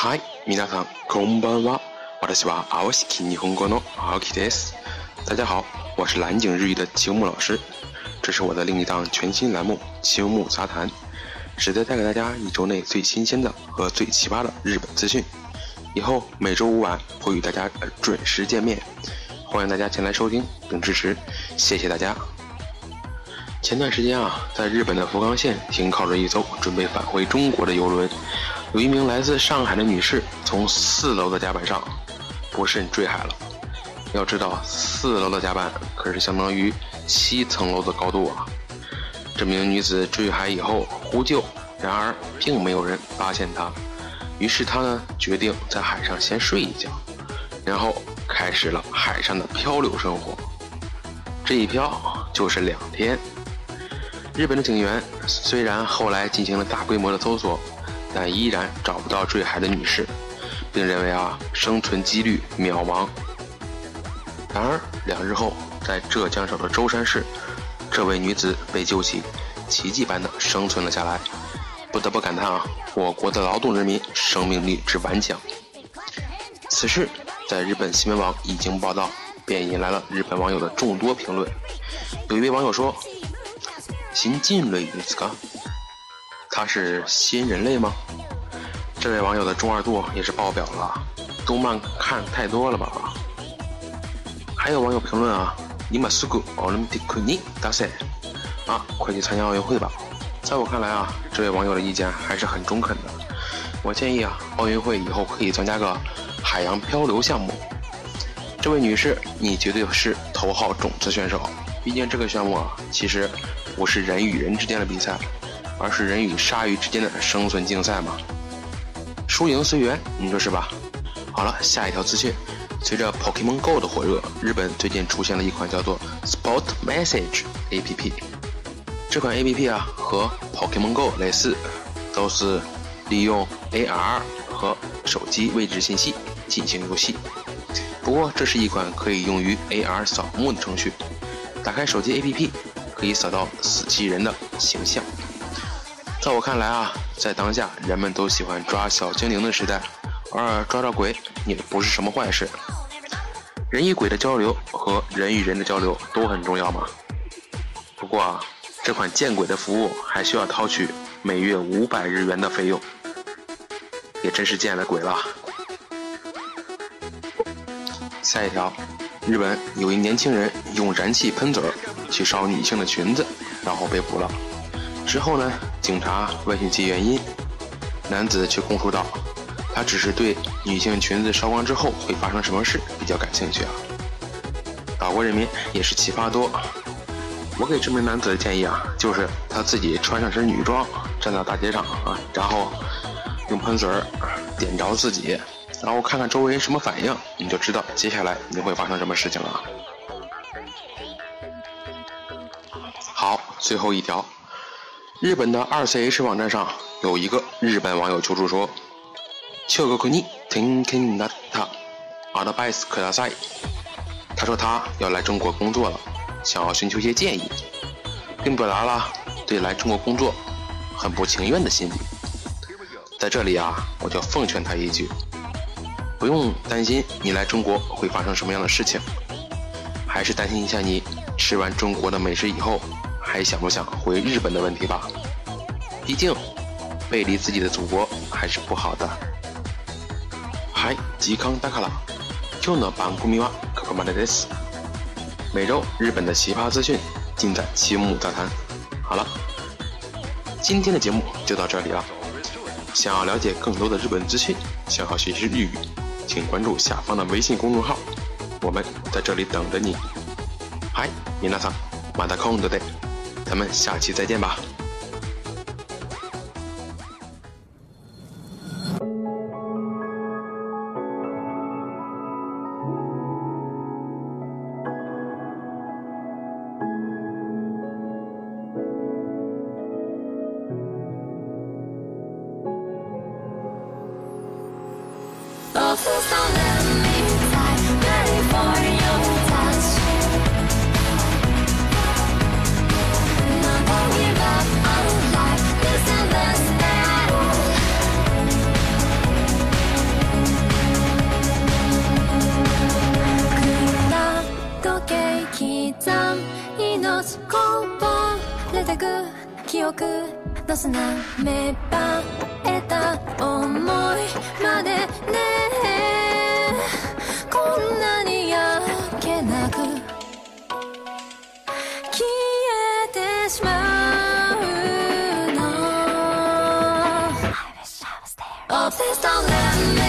嗨，皆さんこんばんは。私は青木日本語の青木です。大家好，我是蓝景日语的秋木老师。这是我的另一档全新栏目《秋木杂谈》，旨在带给大家一周内最新鲜的和最奇葩的日本资讯。以后每周五晚会与大家准时见面，欢迎大家前来收听并支持，谢谢大家。前段时间啊，在日本的福冈县停靠着一艘准备返回中国的游轮， 有一名来自上海的女士从四楼的甲板上不慎坠海了。要知道，四楼的甲板可是相当于七层楼的高度啊！这名女子坠海以后呼救，然而并没有人发现她，于是她呢决定在海上先睡一觉，然后开始了海上的漂流生活。这一漂就是两天。日本的警员虽然后来进行了大规模的搜索，但依然找不到坠海的女士，并认为啊生存几率渺茫。然而两日后，在浙江省的舟山市，这位女子被救起，奇迹般的生存了下来。不得不感叹啊，我国的劳动人民生命力之顽强。此事在日本新闻网一经报道，便引来了日本网友的众多评论。有一位网友说。新进类ですか？ 他是新人类吗？这位网友的中二度也是爆表了，动漫看太多了吧？还有网友评论啊，尼玛苏古奥林匹克尼大赛啊，快去参加奥运会吧！在我看来啊，这位网友的意见还是很中肯的。我建议啊，奥运会以后可以增加个海洋漂流项目。这位女士，你绝对是头号种子选手，毕竟这个项目啊，其实。不是人与人之间的比赛，而是人与鲨鱼之间的生存竞赛嘛？输赢随缘，你说是吧？好了，下一条资讯，随着 Pokemon Go 的火热，日本最近出现了一款叫做 Sport Message APP。这款 APP 啊，和 Pokemon Go 类似，都是利用 AR 和手机位置信息进行游戏。不过，这是一款可以用于 AR 扫墓的程序。打开手机 APP。可以扫到死机人的形象。在我看来啊，在当下人们都喜欢抓小精灵的时代，偶尔抓抓鬼也不是什么坏事。人与鬼的交流和人与人的交流都很重要嘛。不过啊，这款见鬼的服务还需要掏取每月五百日元的费用，也真是见了鬼了。下一条，日本有一年轻人用燃气喷嘴。去烧女性的裙子，然后被捕了。之后呢，警察问询其原因，男子却供述道：“他只是对女性裙子烧光之后会发生什么事比较感兴趣啊。”岛国人民也是奇葩多。我给这名男子的建议啊，就是他自己穿上身女装，站到大街上啊，然后用喷嘴点着自己，然后看看周围什么反应，你就知道接下来你会发生什么事情了。好，最后一条，日本的二 CH 网站上有一个日本网友求助说：“秋国に転勤になったアドバイスください。”他说他要来中国工作了，想要寻求一些建议，并表达了对来中国工作很不情愿的心理。在这里啊，我就奉劝他一句：不用担心你来中国会发生什么样的事情，还是担心一下你吃完中国的美食以后。 还想不想回日本的问题吧？毕竟背离自己的祖国还是不好的。嗨，吉康达卡拉，今日の番組はここまでです。每周日本的奇葩资讯尽在七木杂谈。好了，今天的节目就到这里了。想要了解更多的日本资讯，想要学习日语，请关注下方的微信公众号，我们在这里等着你。嗨，皆さん、また今度で。 咱们下期再见吧。記憶の砂芽生えた思いまでねこんなにやけなく消えてしまうの。Oh please don't let me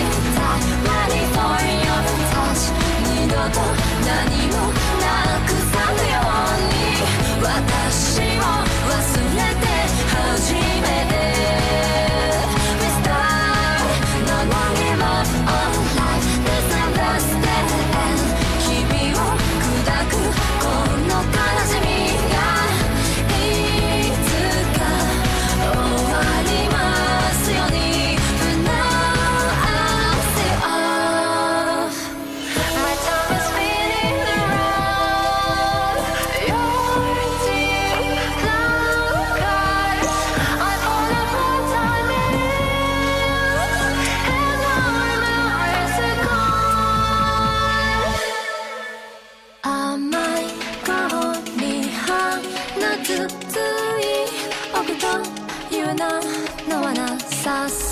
つい僕と言うなのはなさそう